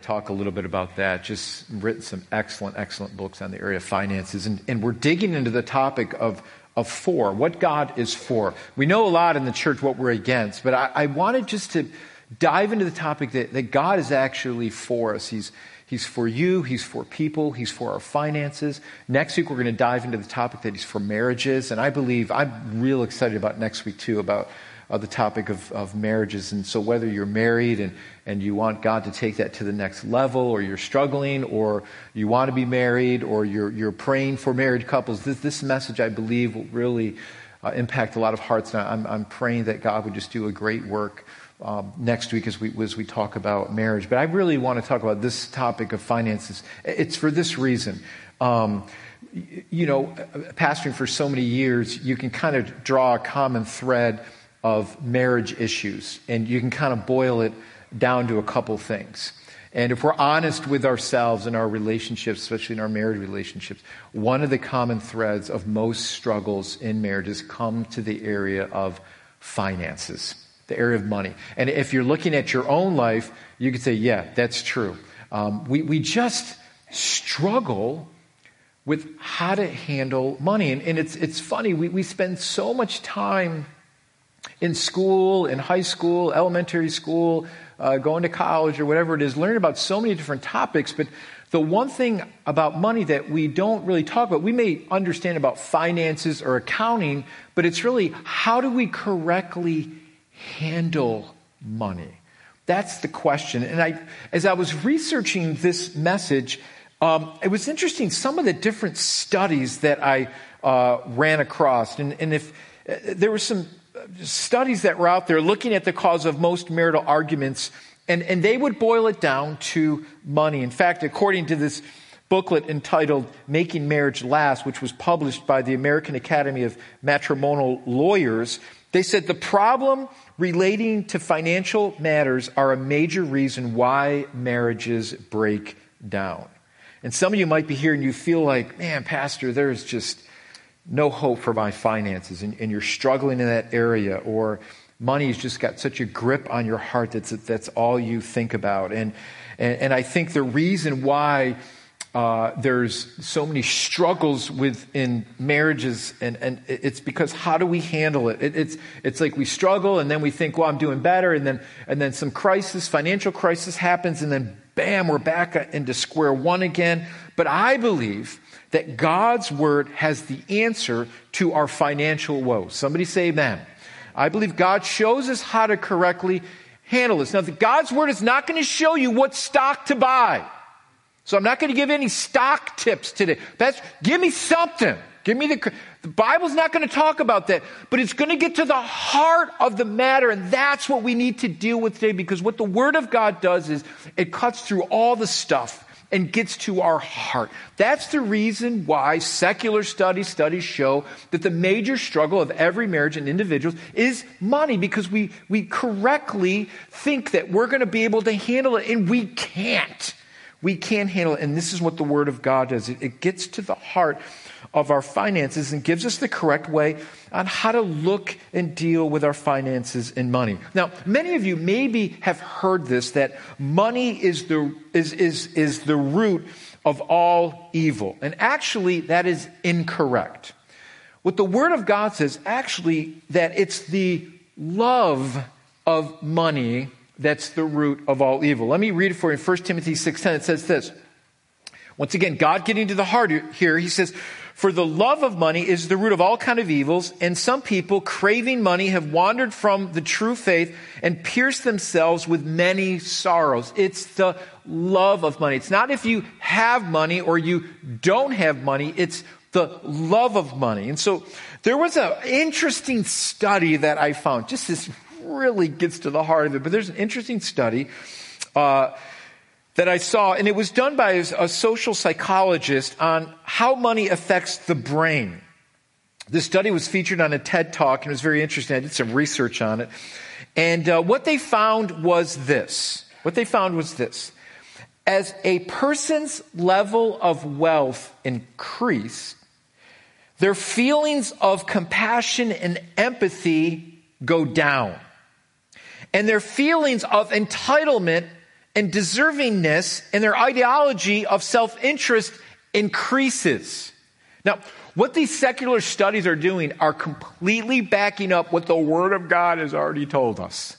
to talk a little bit about that. Just written some excellent, excellent books on the area of finances. And, and we're digging into the topic of, of for, what God is for. We know a lot in the church what we're against, but I, I wanted just to dive into the topic that, that God is actually for us. He's, He's for you, He's for people, He's for our finances. Next week, we're going to dive into the topic that He's for marriages. And I believe, I'm real excited about next week too, about uh, the topic of, of marriages. And so, whether you're married and, and you want God to take that to the next level, or you're struggling, or you want to be married, or you're, you're praying for married couples, this, this message, I believe, will really uh, impact a lot of hearts. And I'm, I'm praying that God would just do a great work um, next week as we, as we talk about marriage. But I really want to talk about this topic of finances. It's for this reason. Um, you know, pastoring for so many years, you can kind of draw a common thread of marriage issues, and you can kind of boil it down to a couple things. And if we're honest with ourselves in our relationships, especially in our married relationships, one of the common threads of most struggles in marriages come to the area of finances the area of money. And if you're looking at your own life, you could say, yeah, that's true. Um, we, we just struggle with how to handle money. And, and it's, it's funny, we, we spend so much time in school, in high school, elementary school, uh, going to college, or whatever it is, learning about so many different topics. But the one thing about money that we don't really talk about, we may understand about finances or accounting, but it's really how do we correctly handle money? That's the question. And I, as I was researching this message, um, it was interesting some of the different studies that I uh, ran across. And, and if uh, there were some studies that were out there looking at the cause of most marital arguments, and, and they would boil it down to money. In fact, according to this booklet entitled Making Marriage Last, which was published by the American Academy of Matrimonial Lawyers, they said the problem relating to financial matters are a major reason why marriages break down. And some of you might be here and you feel like, man, Pastor, there's just no hope for my finances, and, and you're struggling in that area, or money's just got such a grip on your heart that's, that's all you think about. And, and, and I think the reason why uh, there's so many struggles within marriages, and, and it's because how do we handle it? it? It's, it's like we struggle, and then we think, well, I'm doing better, and then, and then some crisis, financial crisis happens, and then bam, we're back into square one again. But I believe that God's word has the answer to our financial woes. Somebody say amen. I believe God shows us how to correctly handle this. Now, God's word is not going to show you what stock to buy. So I'm not going to give any stock tips today. That's, give me something. Give me the, the Bible's not going to talk about that, but it's going to get to the heart of the matter. And that's what we need to deal with today because what the Word of God does is it cuts through all the stuff and gets to our heart. That's the reason why secular studies, studies show that the major struggle of every marriage and individuals is money because we, we correctly think that we're going to be able to handle it and we can't. We can't handle it. And this is what the Word of God does it, it gets to the heart of our finances and gives us the correct way on how to look and deal with our finances and money. Now, many of you maybe have heard this that money is the, is, is, is the root of all evil. And actually, that is incorrect. What the Word of God says, actually, that it's the love of money that's the root of all evil. Let me read it for you. 1 Timothy 6.10, it says this. Once again, God getting to the heart here, he says, for the love of money is the root of all kind of evils, and some people craving money have wandered from the true faith and pierced themselves with many sorrows. It's the love of money. It's not if you have money or you don't have money. It's the love of money. And so there was an interesting study that I found, just this really gets to the heart of it. But there's an interesting study uh, that I saw, and it was done by a social psychologist on how money affects the brain. This study was featured on a TED Talk and it was very interesting. I did some research on it. And uh, what they found was this. What they found was this. As a person's level of wealth increased, their feelings of compassion and empathy go down and their feelings of entitlement and deservingness and their ideology of self interest increases. Now, what these secular studies are doing are completely backing up what the Word of God has already told us.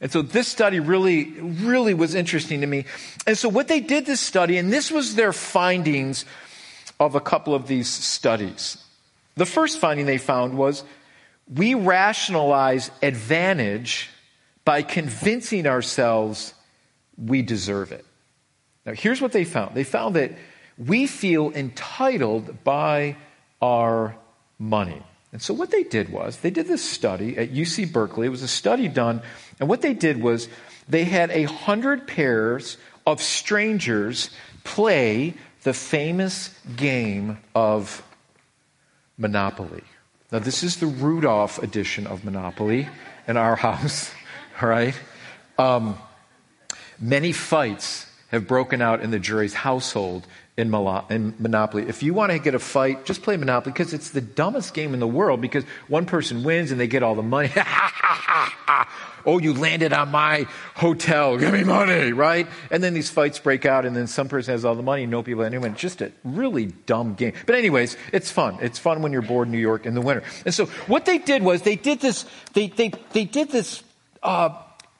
And so this study really, really was interesting to me. And so what they did this study, and this was their findings of a couple of these studies. The first finding they found was we rationalize advantage by convincing ourselves we deserve it. Now, here's what they found they found that we feel entitled by our money. And so, what they did was, they did this study at UC Berkeley. It was a study done, and what they did was, they had a hundred pairs of strangers play the famous game of Monopoly. Now, this is the Rudolph edition of Monopoly in our house, all right? Um, many fights have broken out in the jury's household in, Monopoly. If you want to get a fight, just play Monopoly because it's the dumbest game in the world because one person wins and they get all the money. oh, you landed on my hotel. Give me money, right? And then these fights break out, and then some person has all the money, and no people. It's just a really dumb game. But anyways, it's fun. It's fun when you're bored in New York in the winter. And so what they did was they did this. They they they did this. Uh,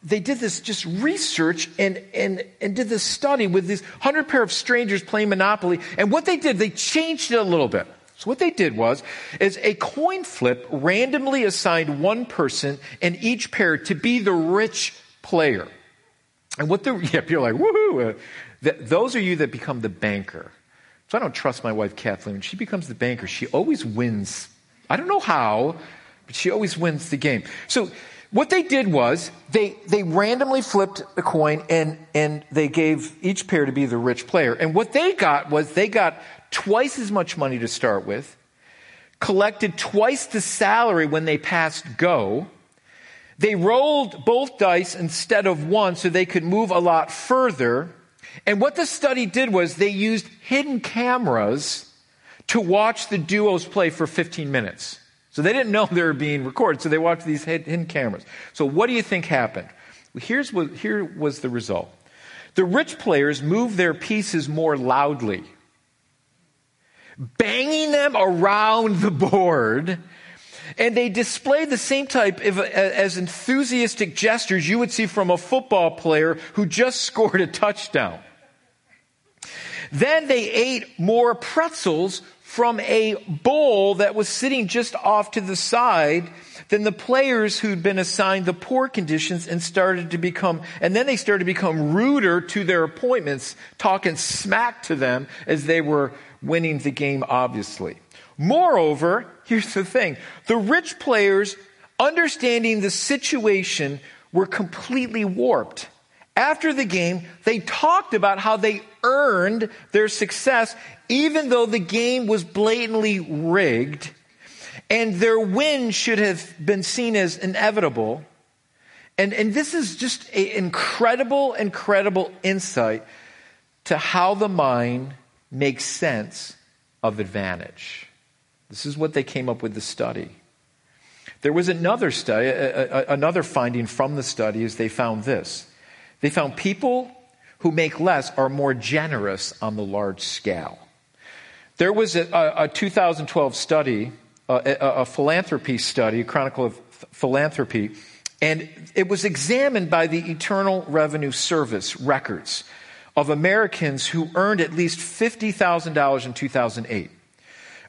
they did this just research and, and, and did this study with these hundred pair of strangers playing Monopoly. And what they did, they changed it a little bit. So what they did was, is a coin flip randomly assigned one person in each pair to be the rich player. And what the, yeah, people are like, woohoo! Uh, the, those are you that become the banker. So I don't trust my wife Kathleen. When she becomes the banker, she always wins. I don't know how, but she always wins the game. So what they did was they, they randomly flipped a coin and, and they gave each pair to be the rich player. And what they got was they got twice as much money to start with, collected twice the salary when they passed go. They rolled both dice instead of one so they could move a lot further. And what the study did was they used hidden cameras to watch the duos play for 15 minutes. So they didn't know they were being recorded, so they watched these hidden cameras. So what do you think happened? Here's what, here was the result. The rich players moved their pieces more loudly banging them around the board. And they displayed the same type of as enthusiastic gestures you would see from a football player who just scored a touchdown. Then they ate more pretzels from a bowl that was sitting just off to the side than the players who'd been assigned the poor conditions and started to become, and then they started to become ruder to their appointments, talking smack to them as they were winning the game, obviously. Moreover, here's the thing the rich players, understanding the situation, were completely warped. After the game, they talked about how they earned their success, even though the game was blatantly rigged, and their win should have been seen as inevitable. And, and this is just an incredible, incredible insight to how the mind makes sense of advantage. This is what they came up with the study. There was another study, another finding from the study is they found this. They found people who make less are more generous on the large scale. There was a, a 2012 study, a, a philanthropy study, a chronicle of philanthropy, and it was examined by the Internal Revenue Service records of Americans who earned at least $50,000 in 2008.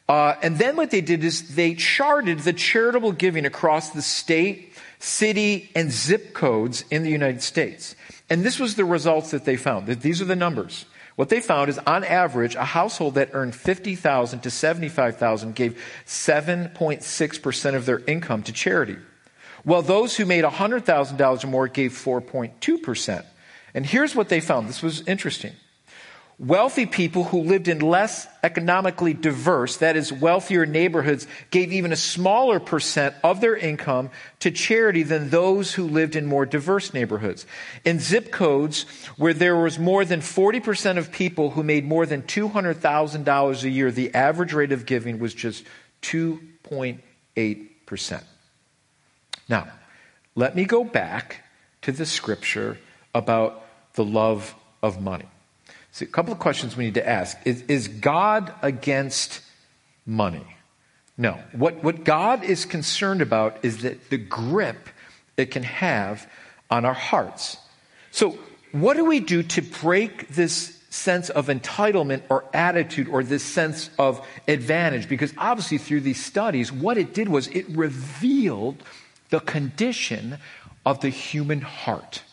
Uh, and then what they did is they charted the charitable giving across the state, city, and zip codes in the United States. And this was the results that they found. These are the numbers. What they found is on average, a household that earned 50,000 to 75,000 gave 7.6% of their income to charity. While those who made $100,000 or more gave 4.2%. And here's what they found. This was interesting. Wealthy people who lived in less economically diverse, that is, wealthier neighborhoods, gave even a smaller percent of their income to charity than those who lived in more diverse neighborhoods. In zip codes where there was more than 40% of people who made more than $200,000 a year, the average rate of giving was just 2.8%. Now, let me go back to the scripture about the love of money. So, a couple of questions we need to ask. Is, is God against money? No. What, what God is concerned about is that the grip it can have on our hearts. So, what do we do to break this sense of entitlement or attitude or this sense of advantage? Because obviously, through these studies, what it did was it revealed the condition of the human heart.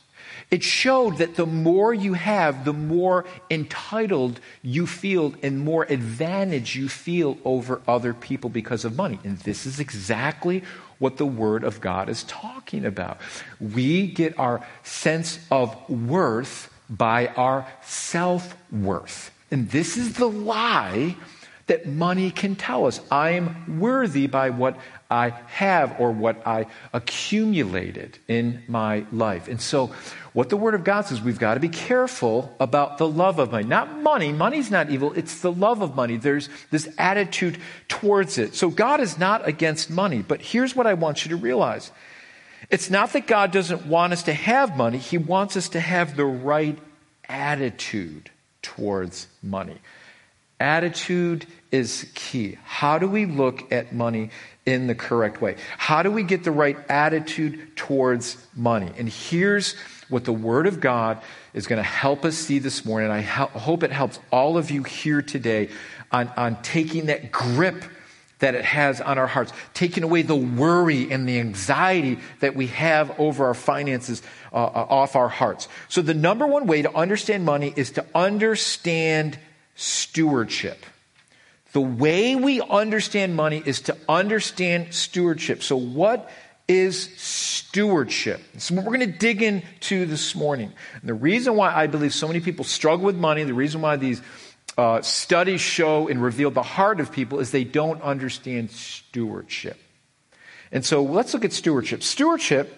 It showed that the more you have, the more entitled you feel and more advantage you feel over other people because of money. And this is exactly what the Word of God is talking about. We get our sense of worth by our self worth. And this is the lie that money can tell us. I'm worthy by what I have or what I accumulated in my life. And so, what the Word of God says, we've got to be careful about the love of money. Not money. Money's not evil. It's the love of money. There's this attitude towards it. So, God is not against money. But here's what I want you to realize it's not that God doesn't want us to have money, He wants us to have the right attitude towards money. Attitude is key. How do we look at money in the correct way? How do we get the right attitude towards money? And here's what the Word of God is going to help us see this morning. I hope it helps all of you here today on, on taking that grip that it has on our hearts, taking away the worry and the anxiety that we have over our finances uh, uh off our hearts. So, the number one way to understand money is to understand stewardship. The way we understand money is to understand stewardship. So, what is stewardship? So, what we're going to dig into this morning. And the reason why I believe so many people struggle with money, the reason why these uh, studies show and reveal the heart of people is they don't understand stewardship. And so, let's look at stewardship. Stewardship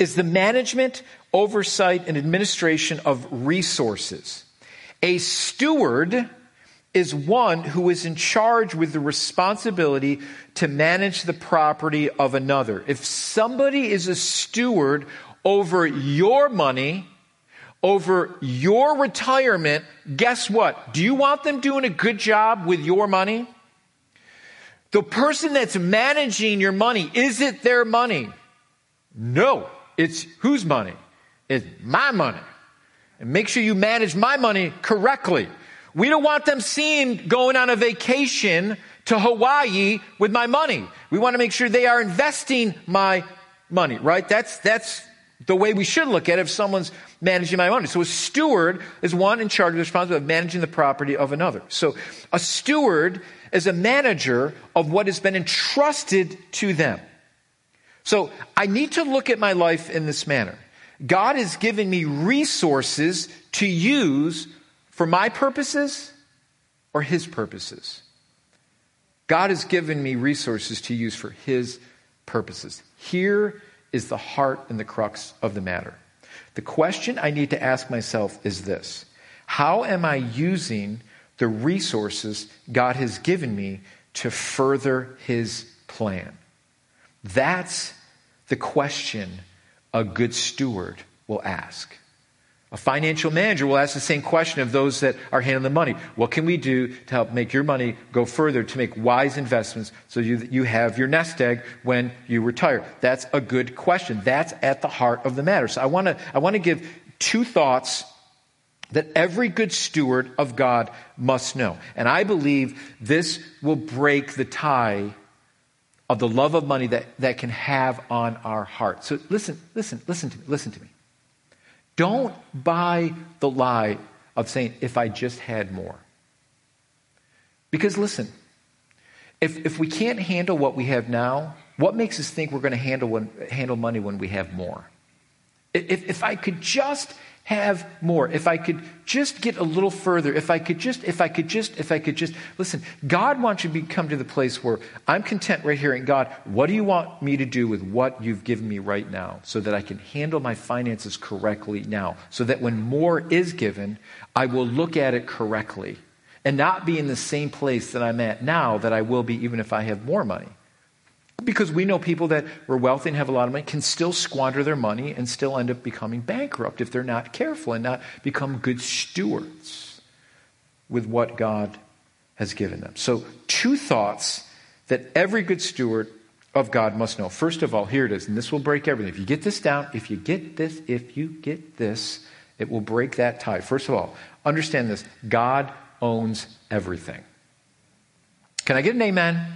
is the management, oversight, and administration of resources. A steward is one who is in charge with the responsibility to manage the property of another. If somebody is a steward over your money, over your retirement, guess what? Do you want them doing a good job with your money? The person that's managing your money, is it their money? No. It's whose money? It's my money. And make sure you manage my money correctly. We don't want them seen going on a vacation to Hawaii with my money. We want to make sure they are investing my money, right? That's, that's the way we should look at it if someone's managing my money. So a steward is one in charge of the responsibility of managing the property of another. So a steward is a manager of what has been entrusted to them. So I need to look at my life in this manner. God has given me resources to use for my purposes or His purposes? God has given me resources to use for His purposes. Here is the heart and the crux of the matter. The question I need to ask myself is this How am I using the resources God has given me to further His plan? That's the question a good steward will ask. A financial manager will ask the same question of those that are handling the money. What can we do to help make your money go further, to make wise investments so you, you have your nest egg when you retire? That's a good question. That's at the heart of the matter. So I want to I want to give two thoughts that every good steward of God must know. And I believe this will break the tie of the love of money that, that can have on our heart. So listen, listen, listen to me, listen to me. Don't buy the lie of saying, if I just had more. Because listen, if, if we can't handle what we have now, what makes us think we're going to handle, handle money when we have more? If, if I could just have more, if I could just get a little further, if I could just, if I could just, if I could just, listen, God wants you to come to the place where I'm content right here and God, what do you want me to do with what you've given me right now so that I can handle my finances correctly now? So that when more is given, I will look at it correctly and not be in the same place that I'm at now that I will be even if I have more money. Because we know people that were wealthy and have a lot of money can still squander their money and still end up becoming bankrupt if they're not careful and not become good stewards with what God has given them. So, two thoughts that every good steward of God must know. First of all, here it is, and this will break everything. If you get this down, if you get this, if you get this, it will break that tie. First of all, understand this God owns everything. Can I get an amen?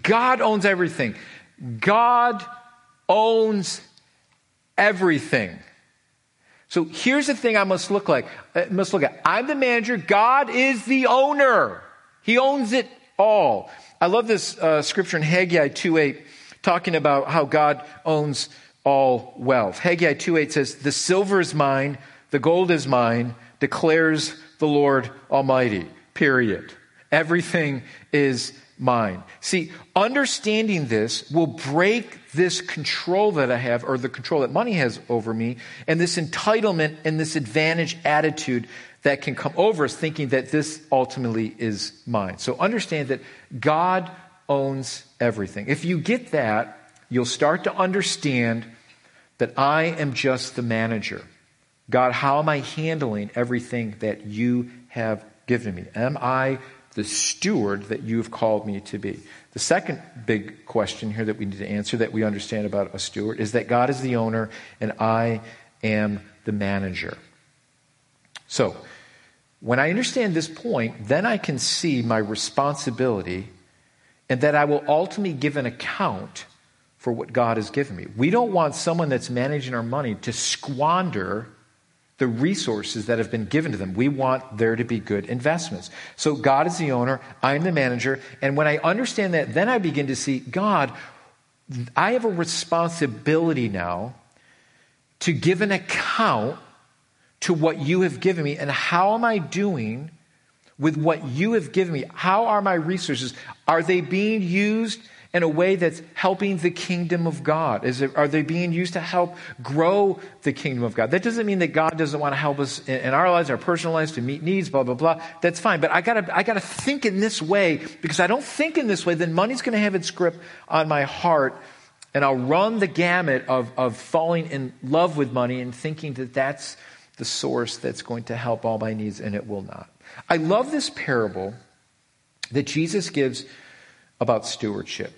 God owns everything. God owns everything. So here's the thing I must look like. I uh, must look at. I'm the manager. God is the owner. He owns it all. I love this uh, scripture in Haggai 2:8 talking about how God owns all wealth. Haggai 2:8 says, "The silver is mine, the gold is mine, declares the Lord Almighty." Period. Everything is mine. See, understanding this will break this control that I have, or the control that money has over me, and this entitlement and this advantage attitude that can come over us thinking that this ultimately is mine. So understand that God owns everything. If you get that, you'll start to understand that I am just the manager. God, how am I handling everything that you have given me? Am I the steward that you've called me to be. The second big question here that we need to answer that we understand about a steward is that God is the owner and I am the manager. So, when I understand this point, then I can see my responsibility and that I will ultimately give an account for what God has given me. We don't want someone that's managing our money to squander the resources that have been given to them. We want there to be good investments. So God is the owner, I'm the manager, and when I understand that, then I begin to see God, I have a responsibility now to give an account to what you have given me and how am I doing with what you have given me? How are my resources? Are they being used in a way that's helping the kingdom of God? Is it, are they being used to help grow the kingdom of God? That doesn't mean that God doesn't want to help us in, in our lives, our personal lives, to meet needs, blah, blah, blah. That's fine. But I gotta, I gotta think in this way because I don't think in this way, then money's gonna have its grip on my heart and I'll run the gamut of, of falling in love with money and thinking that that's the source that's going to help all my needs, and it will not. I love this parable that Jesus gives about stewardship.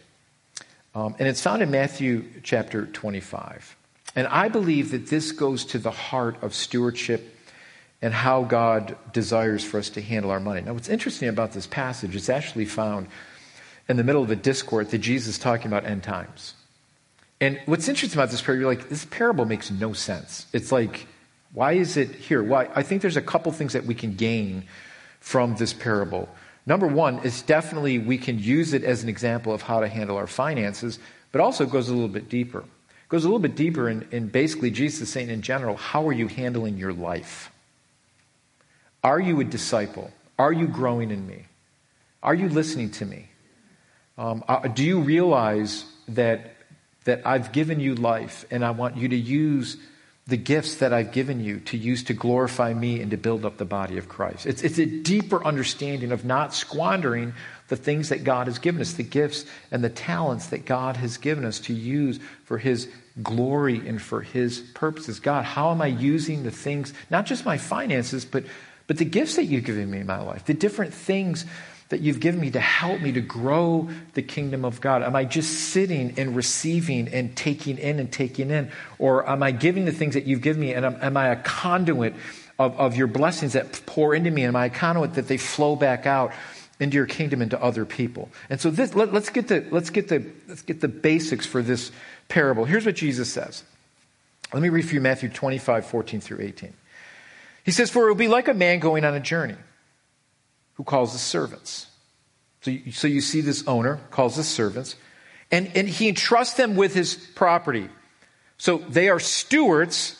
Um, and it's found in Matthew chapter 25. And I believe that this goes to the heart of stewardship and how God desires for us to handle our money. Now, what's interesting about this passage, it's actually found in the middle of a discourse that Jesus is talking about end times. And what's interesting about this parable, you're like, this parable makes no sense. It's like, why is it here? Why? I think there's a couple things that we can gain from this parable. Number one is definitely we can use it as an example of how to handle our finances, but also it goes a little bit deeper. It goes a little bit deeper in, in basically Jesus saying in general, how are you handling your life? Are you a disciple? Are you growing in me? Are you listening to me? Um, uh, do you realize that, that I've given you life and I want you to use the gifts that I've given you to use to glorify me and to build up the body of Christ. It's, it's a deeper understanding of not squandering the things that God has given us, the gifts and the talents that God has given us to use for His glory and for His purposes. God, how am I using the things, not just my finances, but, but the gifts that you've given me in my life, the different things that you've given me to help me to grow the kingdom of God? Am I just sitting and receiving and taking in and taking in? Or am I giving the things that you've given me and am, am I a conduit of, of your blessings that pour into me? And am I a conduit that they flow back out? into your kingdom into other people. And so this, let, us get the, let's, get the, let's get the basics for this parable. Here's what Jesus says. Let me read for you Matthew 25, 14 through 18. He says, For it will be like a man going on a journey who calls the servants. So you, so you see this owner calls the servants, and, and he entrusts them with his property. So they are stewards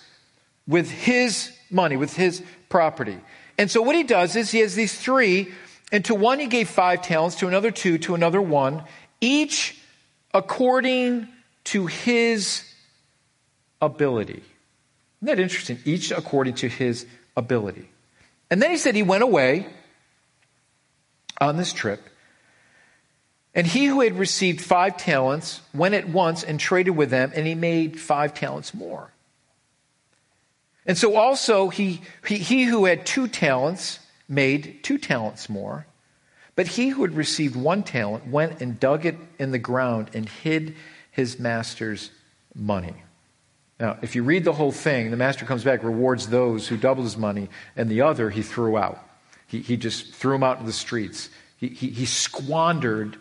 with his money, with his property. And so what he does is he has these three, and to one he gave five talents, to another two, to another one, each according to his ability. Isn't that interesting? Each according to his ability. And then he said he went away on this trip. And he who had received five talents went at once and traded with them, and he made five talents more. And so also he, he, he who had two talents made two talents more. But he who had received one talent went and dug it in the ground and hid his master's money. Now, if you read the whole thing, the master comes back, rewards those who doubled his money, and the other he threw out. He, he just threw him out in the streets. He, he, he squandered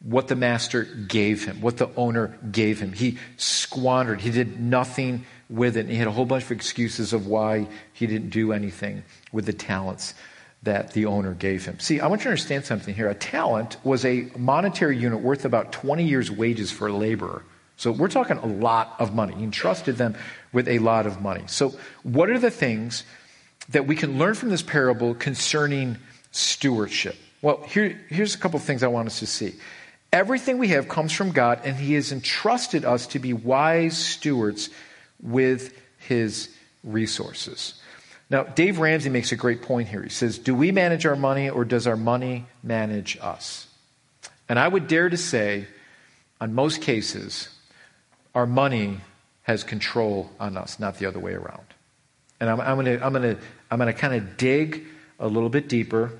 what the master gave him, what the owner gave him. He squandered. He did nothing with it. And he had a whole bunch of excuses of why he didn't do anything with the talents that the owner gave him. See, I want you to understand something here. A talent was a monetary unit worth about 20 years' wages for a laborer. So we're talking a lot of money. He entrusted them with a lot of money. So, what are the things that we can learn from this parable concerning stewardship? Well, here, here's a couple of things I want us to see. Everything we have comes from God, and He has entrusted us to be wise stewards with His resources. Now, Dave Ramsey makes a great point here. He says, Do we manage our money, or does our money manage us? And I would dare to say, on most cases, our money has control on us, not the other way around. And I'm, I'm going to I'm gonna, I'm gonna kind of dig a little bit deeper.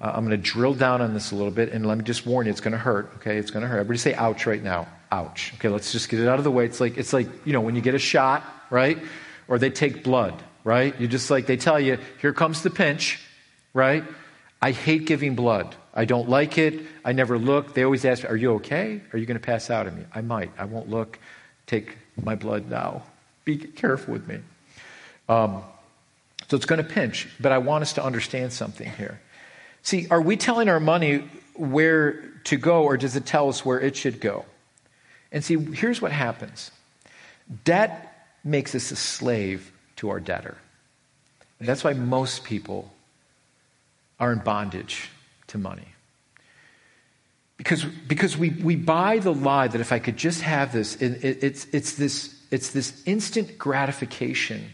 Uh, I'm going to drill down on this a little bit, and let me just warn you, it's going to hurt. Okay, it's going to hurt. Everybody say "ouch" right now. Ouch. Okay, let's just get it out of the way. It's like it's like you know when you get a shot, right? Or they take blood, right? You just like they tell you, here comes the pinch, right? I hate giving blood. I don't like it. I never look. They always ask, "Are you okay? Are you going to pass out on me?" I might. I won't look. Take my blood now. Be careful with me. Um, so it's going to pinch, but I want us to understand something here. See, are we telling our money where to go, or does it tell us where it should go? And see, here's what happens debt makes us a slave to our debtor. And that's why most people are in bondage to money. Because, because we, we buy the lie that if I could just have this, it, it, it's, it's, this, it's this instant gratification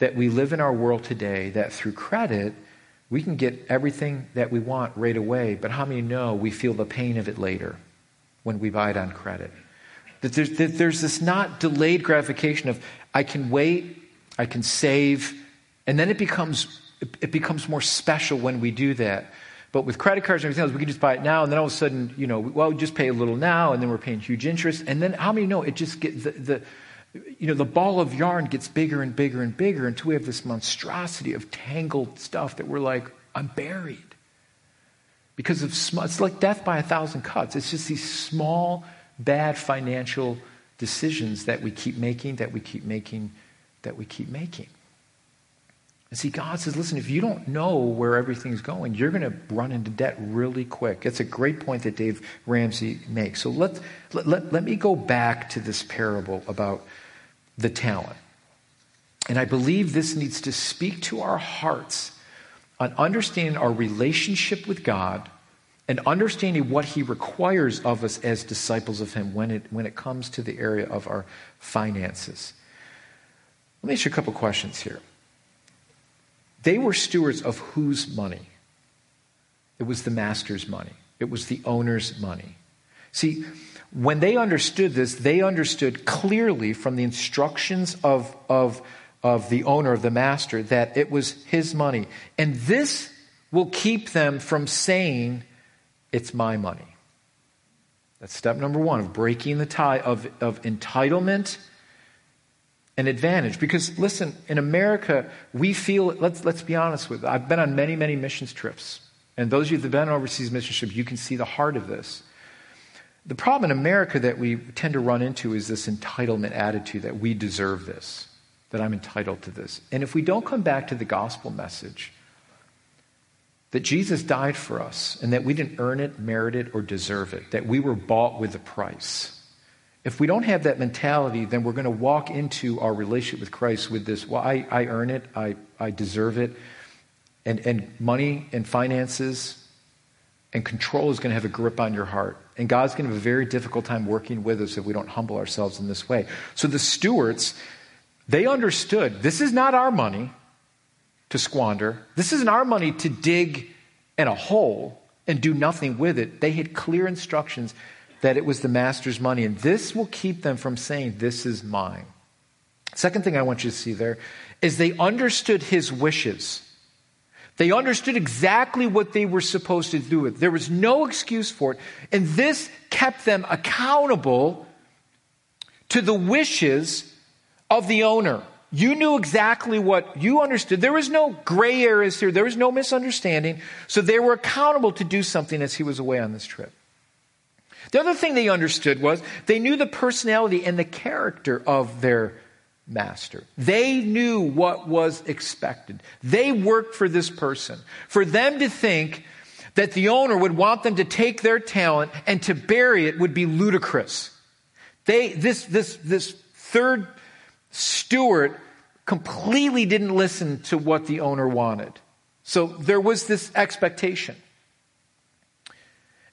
that we live in our world today that through credit, we can get everything that we want right away. But how many know we feel the pain of it later when we buy it on credit? That there's, that there's this not delayed gratification of I can wait, I can save, and then it becomes, it becomes more special when we do that. But with credit cards and everything else, we can just buy it now, and then all of a sudden, you know, well, we just pay a little now, and then we're paying huge interest. And then how many know it just gets the, the you know, the ball of yarn gets bigger and bigger and bigger until we have this monstrosity of tangled stuff that we're like, I'm buried. Because of small, it's like death by a thousand cuts. It's just these small, bad financial decisions that we keep making, that we keep making, that we keep making. And see, God says, listen, if you don't know where everything's going, you're going to run into debt really quick. It's a great point that Dave Ramsey makes. So let, let, let, let me go back to this parable about the talent. And I believe this needs to speak to our hearts on understanding our relationship with God and understanding what He requires of us as disciples of Him when it, when it comes to the area of our finances. Let me ask you a couple questions here. They were stewards of whose money? It was the master's money, it was the owner's money. See, when they understood this, they understood clearly from the instructions of, of, of the owner, of the master, that it was his money. And this will keep them from saying, It's my money. That's step number one of breaking the tie of, of entitlement an advantage. Because listen, in America, we feel, let's, let's be honest with it. I've been on many, many missions trips. And those of you that have been on overseas mission trips, you can see the heart of this. The problem in America that we tend to run into is this entitlement attitude that we deserve this, that I'm entitled to this. And if we don't come back to the gospel message, that Jesus died for us and that we didn't earn it, merit it, or deserve it, that we were bought with a price if we don't have that mentality, then we're going to walk into our relationship with Christ with this, well, I, I earn it, I, I deserve it. And, and money and finances and control is going to have a grip on your heart. And God's going to have a very difficult time working with us if we don't humble ourselves in this way. So the stewards, they understood this is not our money to squander, this isn't our money to dig in a hole and do nothing with it. They had clear instructions that it was the master's money, and this will keep them from saying, This is mine. Second thing I want you to see there is they understood his wishes. They understood exactly what they were supposed to do with. There was no excuse for it. And this kept them accountable to the wishes of the owner. You knew exactly what you understood. There was no gray areas here. There was no misunderstanding. So they were accountable to do something as he was away on this trip. The other thing they understood was they knew the personality and the character of their master. They knew what was expected. They worked for this person. For them to think that the owner would want them to take their talent and to bury it would be ludicrous. They, this, this, this third steward completely didn't listen to what the owner wanted. So there was this expectation.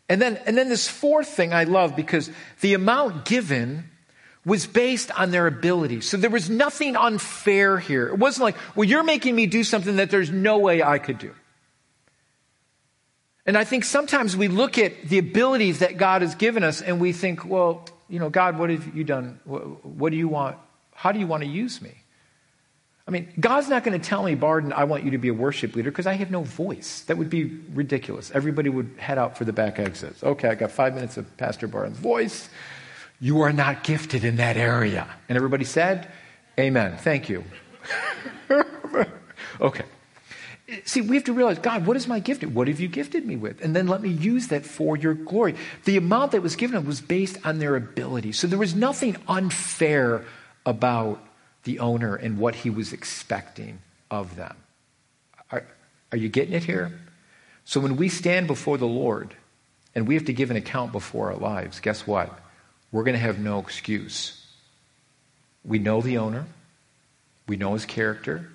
And then, and then this fourth thing I love because the amount given was based on their ability. So there was nothing unfair here. It wasn't like, well, you're making me do something that there's no way I could do. And I think sometimes we look at the abilities that God has given us and we think, well, you know, God, what have you done? What do you want? How do you want to use me? I mean, God's not going to tell me, Barden, I want you to be a worship leader because I have no voice. That would be ridiculous. Everybody would head out for the back exits. Okay, I got five minutes of Pastor Barden's voice. You are not gifted in that area. And everybody said, Amen. Thank you. okay. See, we have to realize, God, what is my gift? What have you gifted me with? And then let me use that for your glory. The amount that was given was based on their ability. So there was nothing unfair about the owner and what he was expecting of them. Are, are you getting it here? So when we stand before the Lord and we have to give an account before our lives, guess what? we're going to have no excuse. We know the owner, we know his character,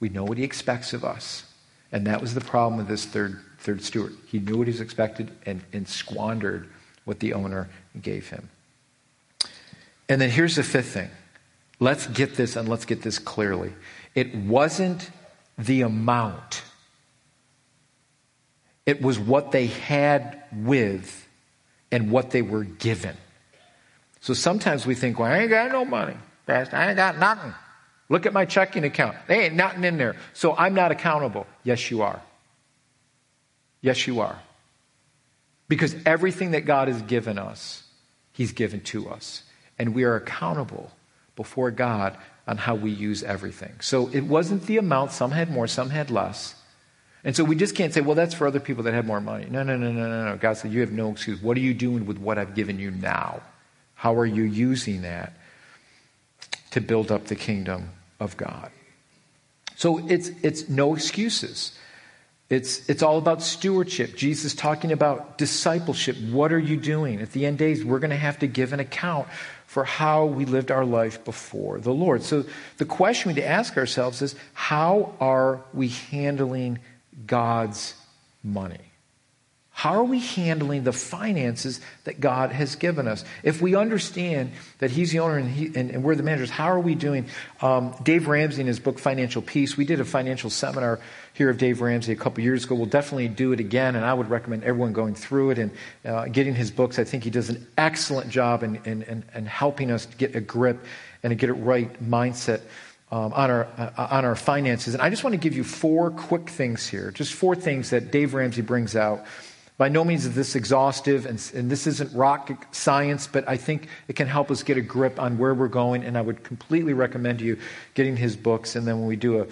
we know what he expects of us. And that was the problem with this third, third steward. He knew what he was expected and, and squandered what the owner gave him. And then here's the fifth thing. Let's get this and let's get this clearly. It wasn't the amount, it was what they had with and what they were given. So sometimes we think, well, I ain't got no money. Pastor, I ain't got nothing. Look at my checking account. There ain't nothing in there. So I'm not accountable. Yes, you are. Yes, you are. Because everything that God has given us, He's given to us. And we are accountable before God on how we use everything. So it wasn't the amount. Some had more, some had less. And so we just can't say, well, that's for other people that have more money. No, no, no, no, no, no. God said, you have no excuse. What are you doing with what I've given you now? How are you using that to build up the kingdom of God? So it's, it's no excuses. It's, it's all about stewardship. Jesus talking about discipleship. What are you doing? At the end days, we're going to have to give an account for how we lived our life before the Lord. So the question we need to ask ourselves is how are we handling God's money? How are we handling the finances that God has given us? If we understand that He's the owner and, he, and, and we're the managers, how are we doing? Um, Dave Ramsey, in his book Financial Peace, we did a financial seminar here of Dave Ramsey a couple years ago. We'll definitely do it again, and I would recommend everyone going through it and uh, getting his books. I think he does an excellent job in, in, in, in helping us get a grip and to get a right mindset um, on, our, uh, on our finances. And I just want to give you four quick things here, just four things that Dave Ramsey brings out by no means is this exhaustive, and, and, this isn't rocket science, but I think it can help us get a grip on where we're going. And I would completely recommend you getting his books. And then when we do a,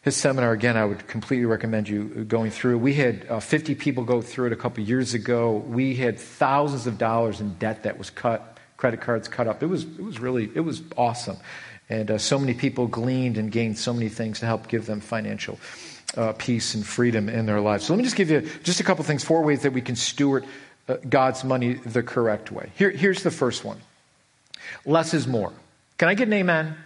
his seminar again, I would completely recommend you going through. We had uh, 50 people go through it a couple years ago. We had thousands of dollars in debt that was cut, credit cards cut up. It was, it was really, it was awesome. And uh, so many people gleaned and gained so many things to help give them financial uh, peace and freedom in their lives. So let me just give you just a couple things, four ways that we can steward uh, God's money the correct way. Here, here's the first one less is more. Can I get an amen?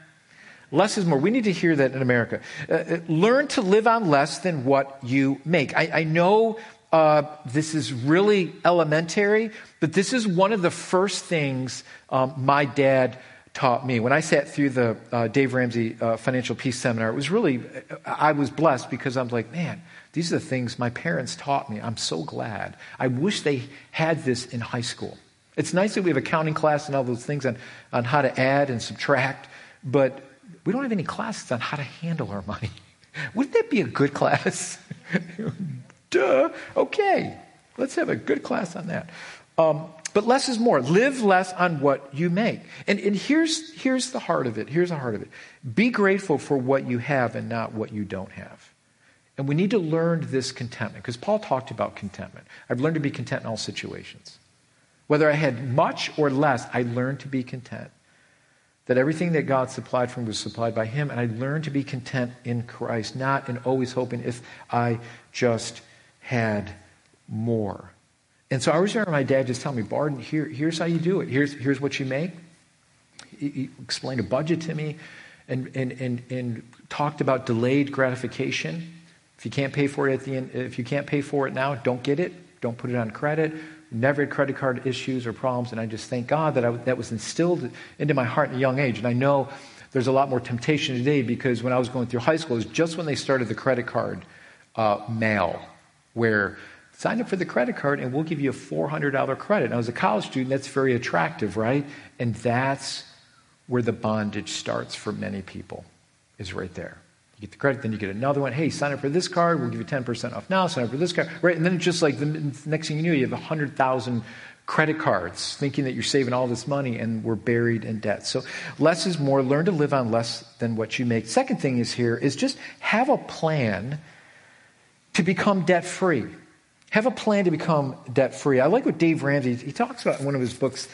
Less is more. We need to hear that in America. Uh, uh learn to live on less than what you make. I, I know uh, this is really elementary, but this is one of the first things um, my dad taught me. When I sat through the uh, Dave Ramsey uh, Financial Peace Seminar, it was really, I was blessed because I'm like, man, these are the things my parents taught me. I'm so glad. I wish they had this in high school. It's nice that we have accounting class and all those things on, on how to add and subtract, but we don't have any classes on how to handle our money. Wouldn't that be a good class? Duh. Okay. Let's have a good class on that. Um, but less is more. Live less on what you make. And, and here's, here's the heart of it. Here's the heart of it. Be grateful for what you have and not what you don't have. And we need to learn this contentment because Paul talked about contentment. I've learned to be content in all situations. Whether I had much or less, I learned to be content. That everything that God supplied for me was supplied by Him, and I learned to be content in Christ, not in always hoping if I just had more. And so I always remember my dad just telling me, Barden, here, here's how you do it. Here's, here's what you make. He, he explained a budget to me and, and, and, and talked about delayed gratification. If you can't pay for it at the end, if you can't pay for it now, don't get it. Don't put it on credit. Never had credit card issues or problems. And I just thank God that I, that was instilled into my heart at a young age. And I know there's a lot more temptation today because when I was going through high school, it was just when they started the credit card uh, mail, where Sign up for the credit card and we'll give you a $400 credit. Now, as a college student, that's very attractive, right? And that's where the bondage starts for many people, is right there. You get the credit, then you get another one. Hey, sign up for this card. We'll give you 10% off now. Sign up for this card. Right? And then it's just like the next thing you know, you have 100,000 credit cards thinking that you're saving all this money and we're buried in debt. So less is more. Learn to live on less than what you make. Second thing is here is just have a plan to become debt free. Have a plan to become debt free. I like what Dave Ramsey, he talks about in one of his books,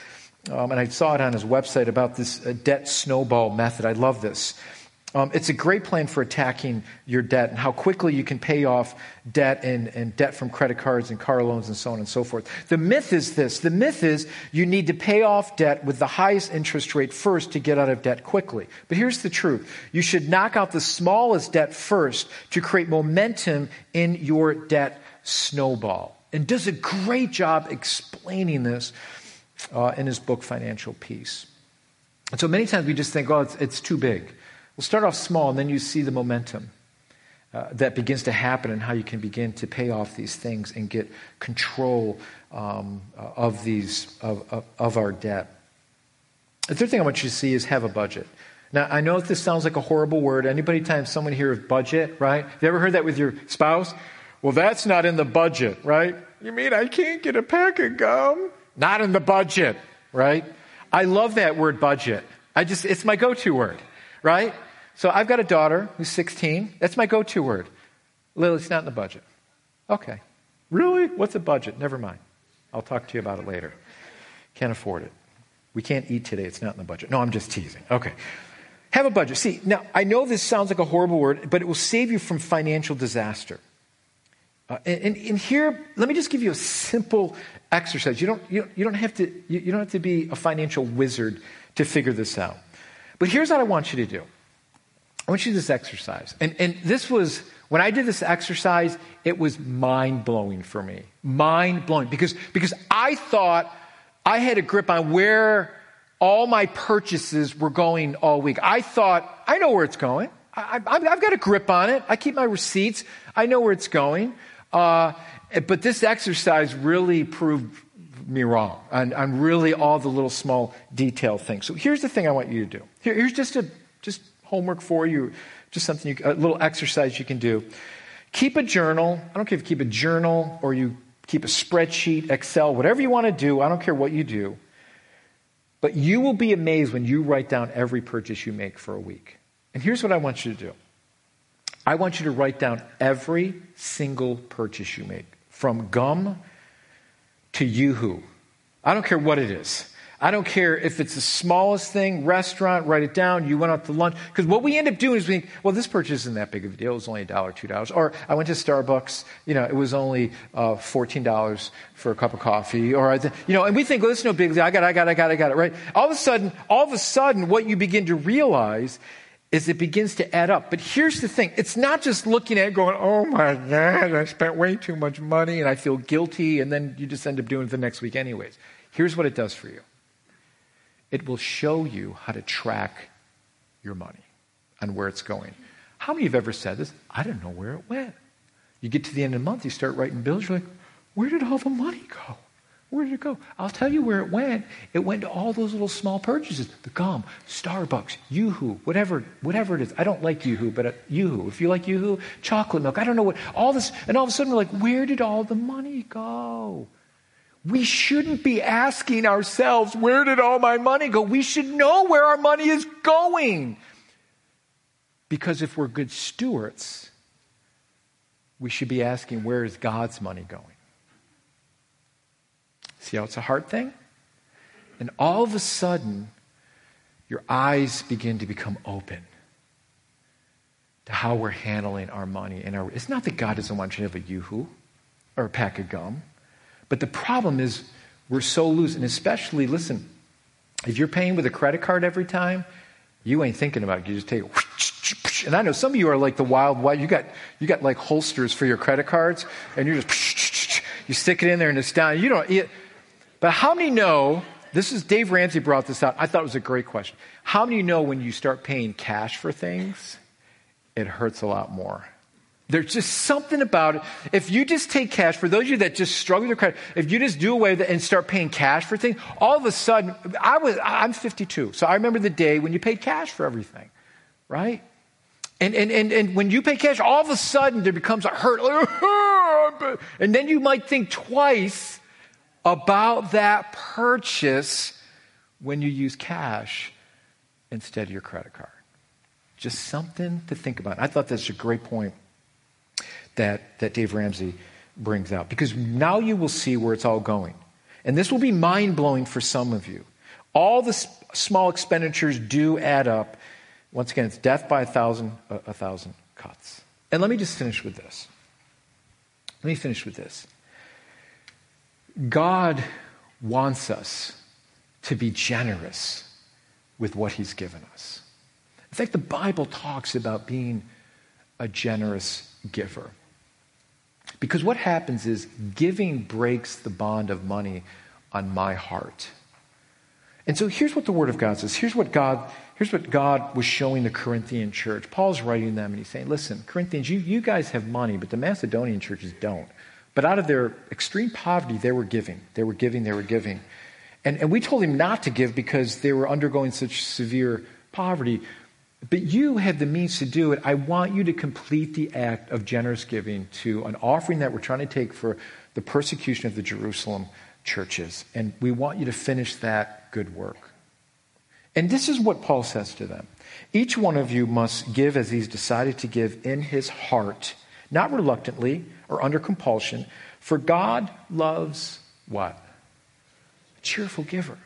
um, and I saw it on his website about this uh, debt snowball method. I love this. Um, it's a great plan for attacking your debt and how quickly you can pay off debt and, and debt from credit cards and car loans and so on and so forth. The myth is this the myth is you need to pay off debt with the highest interest rate first to get out of debt quickly. But here's the truth you should knock out the smallest debt first to create momentum in your debt snowball and does a great job explaining this uh, in his book, Financial Peace. And so many times we just think, oh, it's, it's too big. We'll start off small and then you see the momentum. Uh, that begins to happen and how you can begin to pay off these things and get control um, uh, of these of, of, of, our debt. The third thing I want you to see is have a budget. Now I know this sounds like a horrible word. Anybody time someone here of budget, right? Have you ever heard that with your spouse? Well, that's not in the budget, right? You mean I can't get a pack of gum? Not in the budget, right? I love that word budget. I just, it's my go to word, right? So I've got a daughter who's 16. That's my go to word. Lily, it's not in the budget. Okay. Really? What's a budget? Never mind. I'll talk to you about it later. Can't afford it. We can't eat today. It's not in the budget. No, I'm just teasing. Okay. Have a budget. See, now I know this sounds like a horrible word, but it will save you from financial disaster. Uh, and, and, here, let me just give you a simple exercise. You don't, you, you don't, have to, you, you don't have to be a financial wizard to figure this out. But here's what I want you to do. I want you to do this exercise. And, and this was, when I did this exercise, it was mind blowing for me. Mind blowing. Because, because I thought I had a grip on where all my purchases were going all week. I thought, I know where it's going. I, have got a grip on it. I keep my receipts. I know where it's going. Uh, but this exercise really proved me wrong on, on, really all the little small detail things. So here's the thing I want you to do. Here, here's just a just homework for you, just something you, a little exercise you can do. Keep a journal. I don't care if you keep a journal or you keep a spreadsheet, Excel, whatever you want to do. I don't care what you do. But you will be amazed when you write down every purchase you make for a week. And here's what I want you to do. I want you to write down every single purchase you make, from gum to Yoo-Hoo. I don't care what it is. I don't care if it's the smallest thing, restaurant, write it down. You went out to lunch. Because what we end up doing is we think, well, this purchase isn't that big of a deal. It was only a dollar, two dollars. Or I went to Starbucks. You know, it was only uh, fourteen dollars for a cup of coffee. Or I, th- you know, and we think, well, this is no big deal. I got, it, I got, it, I got, it, I got it. Right? All of a sudden, all of a sudden, what you begin to realize is it begins to add up. But here's the thing it's not just looking at going, oh my God, I spent way too much money and I feel guilty, and then you just end up doing it the next week, anyways. Here's what it does for you it will show you how to track your money and where it's going. How many have ever said this? I don't know where it went. You get to the end of the month, you start writing bills, you're like, where did all the money go? Where did it go? I'll tell you where it went. It went to all those little small purchases. The gum, Starbucks, Yoo-Hoo, whatever, whatever it is. I don't like Yoo-Hoo, but uh, Yoo-Hoo. If you like Yoo-Hoo, chocolate milk. I don't know what, all this. And all of a sudden we're like, where did all the money go? We shouldn't be asking ourselves, where did all my money go? We should know where our money is going. Because if we're good stewards, we should be asking, where is God's money going? See how it's a hard thing? And all of a sudden, your eyes begin to become open to how we're handling our money. And our, it's not that God doesn't want you to have a yoo-hoo or a pack of gum, but the problem is we're so loose. And especially, listen, if you're paying with a credit card every time, you ain't thinking about it. You just take it. And I know some of you are like the wild wild. You got you got like holsters for your credit cards, and you're just you stick it in there and it's down. You don't. It, but how many know? This is Dave Ramsey brought this out. I thought it was a great question. How many know when you start paying cash for things, it hurts a lot more? There's just something about it. If you just take cash, for those of you that just struggle with credit, if you just do away with it and start paying cash for things, all of a sudden, I was, I'm 52, so I remember the day when you paid cash for everything, right? And, and, and, and when you pay cash, all of a sudden there becomes a hurt. And then you might think twice about that purchase when you use cash instead of your credit card. Just something to think about. I thought that's a great point that, that Dave Ramsey brings out because now you will see where it's all going. And this will be mind blowing for some of you. All the small expenditures do add up. Once again, it's death by a thousand, a thousand cuts. And let me just finish with this. Let me finish with this. God wants us to be generous with what He's given us. In fact, the Bible talks about being a generous giver. Because what happens is giving breaks the bond of money on my heart. And so here's what the Word of God says. Here's what God, here's what God was showing the Corinthian church. Paul's writing them and he's saying, listen, Corinthians, you, you guys have money, but the Macedonian churches don't. But out of their extreme poverty, they were giving. They were giving, they were giving. And, and we told him not to give because they were undergoing such severe poverty. But you have the means to do it. I want you to complete the act of generous giving to an offering that we're trying to take for the persecution of the Jerusalem churches. And we want you to finish that good work. And this is what Paul says to them Each one of you must give as he's decided to give in his heart, not reluctantly or under compulsion. For God loves what? A cheerful giver.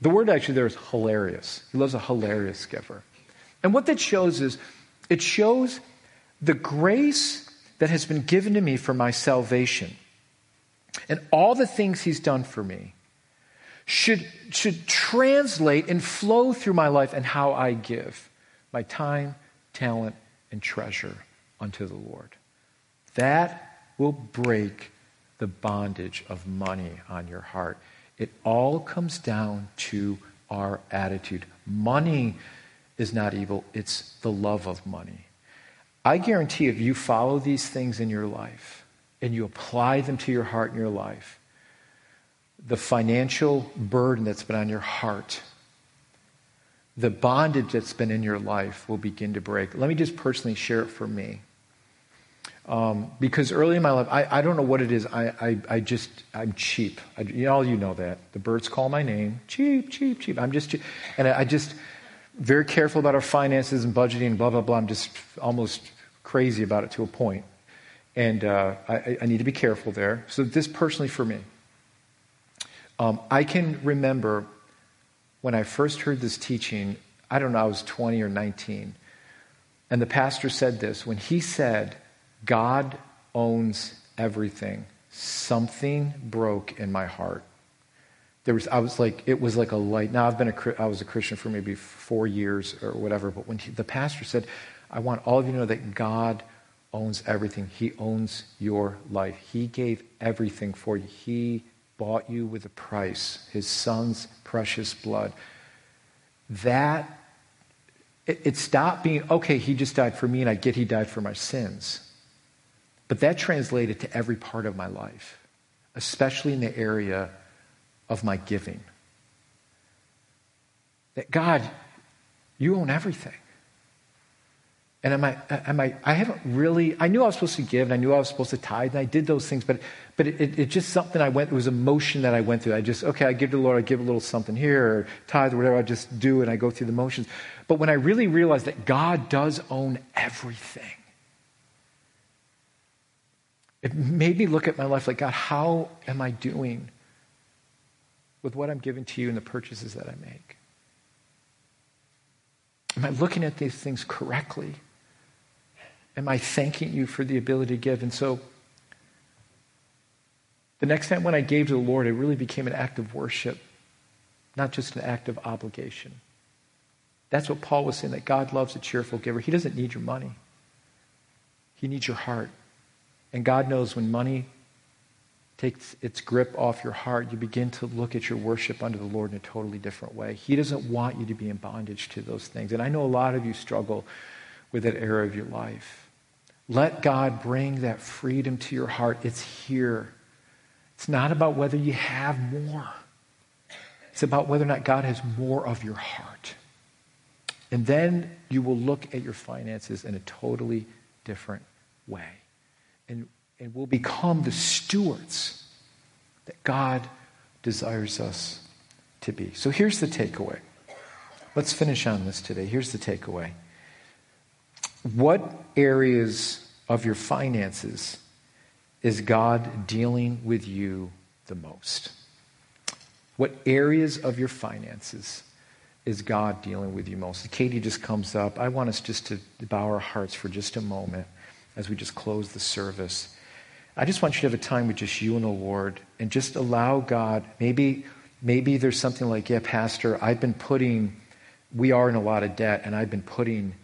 The word actually there is hilarious. He loves a hilarious giver. And what that shows is it shows the grace that has been given to me for my salvation and all the things he's done for me should, should translate and flow through my life and how I give my time, talent, and treasure unto the Lord. That will break the bondage of money on your heart. It all comes down to our attitude. Money is not evil, it's the love of money. I guarantee if you follow these things in your life and you apply them to your heart and your life, the financial burden that's been on your heart, the bondage that's been in your life will begin to break. Let me just personally share it for me. Um, because early in my life, I, I don't know what it is. I, I, I just, I'm cheap. I, you know, all you know that. The birds call my name. Cheap, cheap, cheap. I'm just cheap. And I, I just, very careful about our finances and budgeting, blah, blah, blah. I'm just almost crazy about it to a point. And uh, I, I, need to be careful there. So, this personally for me. Um, I can remember when I first heard this teaching, I don't know, I was 20 or 19. And the pastor said this when he said, God owns everything. Something broke in my heart. There was, I was like, it was like a light. Now I've been a, I was a Christian for maybe four years or whatever, but when he, the pastor said, I want all of you to know that God owns everything. He owns your life. He gave everything for you. He bought you with a price, his son's precious blood. that it, it stopped being, okay, he just died for me and I get he died for my sins. But that translated to every part of my life, especially in the area of my giving. That God, you own everything. And am I, am I, I haven't really, I knew I was supposed to give and I knew I was supposed to tithe and I did those things, but, but it, it, it just something I went, it was a motion that I went through. I just, okay, I give to the Lord, I give a little something here or tithe or whatever, I just do and I go through the motions. But when I really realized that God does own everything, it made me look at my life like, God, how am I doing with what I'm giving to you and the purchases that I make? Am I looking at these things correctly? Am I thanking you for the ability to give? And so, the next time when I gave to the Lord, it really became an act of worship, not just an act of obligation. That's what Paul was saying that God loves a cheerful giver. He doesn't need your money, He needs your heart. And God knows when money takes its grip off your heart, you begin to look at your worship under the Lord in a totally different way. He doesn't want you to be in bondage to those things. And I know a lot of you struggle with that area of your life. Let God bring that freedom to your heart. It's here. It's not about whether you have more, it's about whether or not God has more of your heart. And then you will look at your finances in a totally different way and, and we'll become the stewards that God desires us to be. So here's the takeaway. Let's finish on this today. Here's the takeaway. What areas of your finances is God dealing with you the most? What areas of your finances is God dealing with you most? Katie just comes up. I want us just to bow our hearts for just a moment as we just close the service. I just want you to have a time with just you and the Lord and just allow God. Maybe, maybe there's something like, yeah, Pastor, I've been putting, we are in a lot of debt, and I've been putting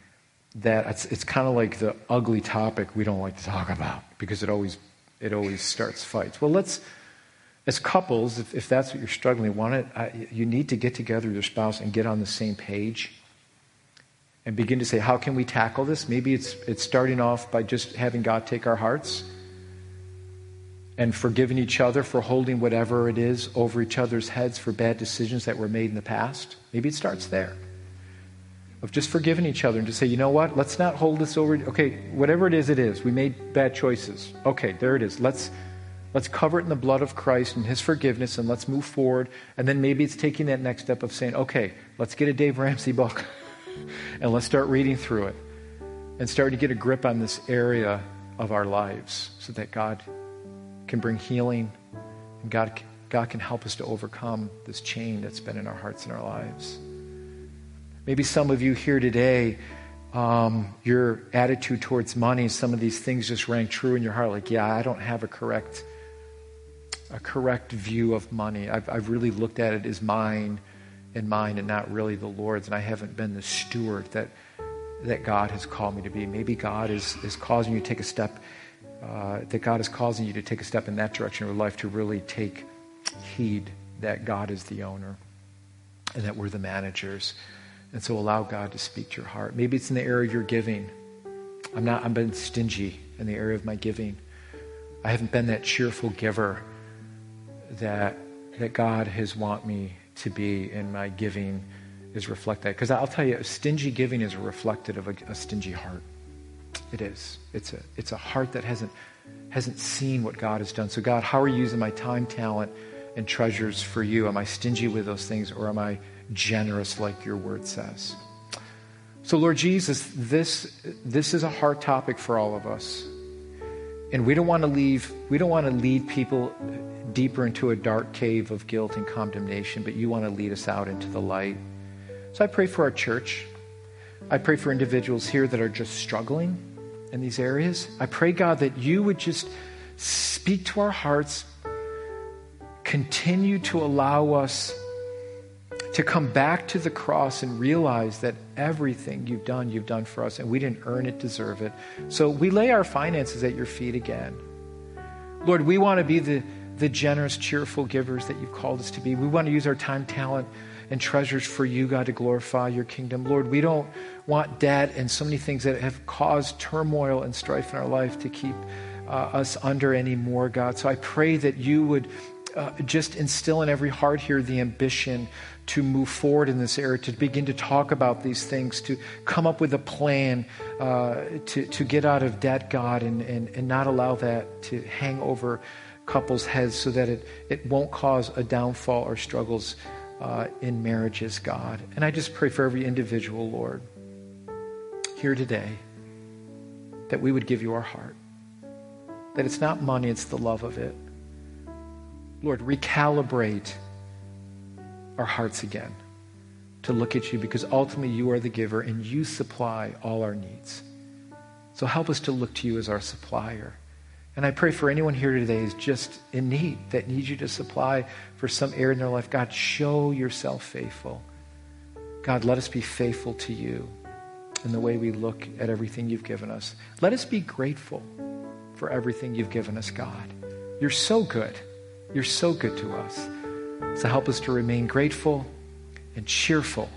that. It's, it's kind of like the ugly topic we don't like to talk about because it always, it always starts fights. Well, let's, as couples, if, if that's what you're struggling, want it, you need to get together with your spouse and get on the same page and begin to say, how can we tackle this? Maybe it's, it's starting off by just having God take our hearts and forgiving each other for holding whatever it is over each other's heads for bad decisions that were made in the past. Maybe it starts there. Of just forgiving each other and to say, you know what, let's not hold this over. Okay, whatever it is, it is. We made bad choices. Okay, there it is. Let's let's cover it in the blood of Christ and his forgiveness and let's move forward. And then maybe it's taking that next step of saying, okay, let's get a Dave Ramsey book. and let's start reading through it and start to get a grip on this area of our lives so that God can bring healing and God, God can help us to overcome this chain that's been in our hearts and our lives. Maybe some of you here today, um, your attitude towards money, some of these things just rang true in your heart. Like, yeah, I don't have a correct, a correct view of money. I've, I've really looked at it as mine in mine and not really the Lord's, and I haven't been the steward that, that God has called me to be. Maybe God is, is causing you to take a step, uh, that God is causing you to take a step in that direction of your life to really take heed that God is the owner and that we're the managers. And so allow God to speak to your heart. Maybe it's in the area of your giving. I'm not, I've been stingy in the area of my giving. I haven't been that cheerful giver that, that God has want me to be in my giving is reflect that. Because I'll tell you, stingy giving is reflective of a, a, stingy heart. It is. It's a, it's a heart that hasn't, hasn't seen what God has done. So, God, how are you using my time, talent, and treasures for you? Am I stingy with those things or am I generous like your word says? So, Lord Jesus, this, this is a hard topic for all of us. And we don't want to leave, we don't want to lead people deeper into a dark cave of guilt and condemnation, but you want to lead us out into the light. So I pray for our church. I pray for individuals here that are just struggling in these areas. I pray, God, that you would just speak to our hearts, continue to allow us to come back to the cross and realize that everything you've done, you've done for us, and we didn't earn it, deserve it. So we lay our finances at your feet again. Lord, we want to be the the generous, cheerful givers that you've called us to be. We want to use our time, talent, and treasures for you, God, to glorify your kingdom. Lord, we don't want debt and so many things that have caused turmoil and strife in our life to keep uh, us under anymore, God. So I pray that you would uh, just instill in every heart here the ambition to move forward in this area, to begin to talk about these things, to come up with a plan uh, to, to get out of debt, God, and, and, and not allow that to hang over couples' heads so that it, it won't cause a downfall or struggles uh, in marriages, God. And I just pray for every individual, Lord, here today, that we would give you our heart. That it's not money, it's the love of it. Lord, recalibrate our hearts again to look at you because ultimately you are the giver and you supply all our needs. So help us to look to you as our supplier. And I pray for anyone here today is just in need, that needs you to supply for some area in their life. God, show yourself faithful. God, let us be faithful to you in the way we look at everything you've given us. Let us be grateful for everything you've given us, God. You're so good. You're so good to us. So help us to remain grateful and cheerful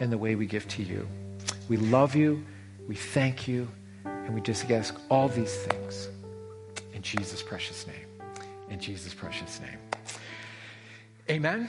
in the way we give to you. We love you, we thank you, and we just ask all these things in Jesus' precious name. In Jesus' precious name. Amen.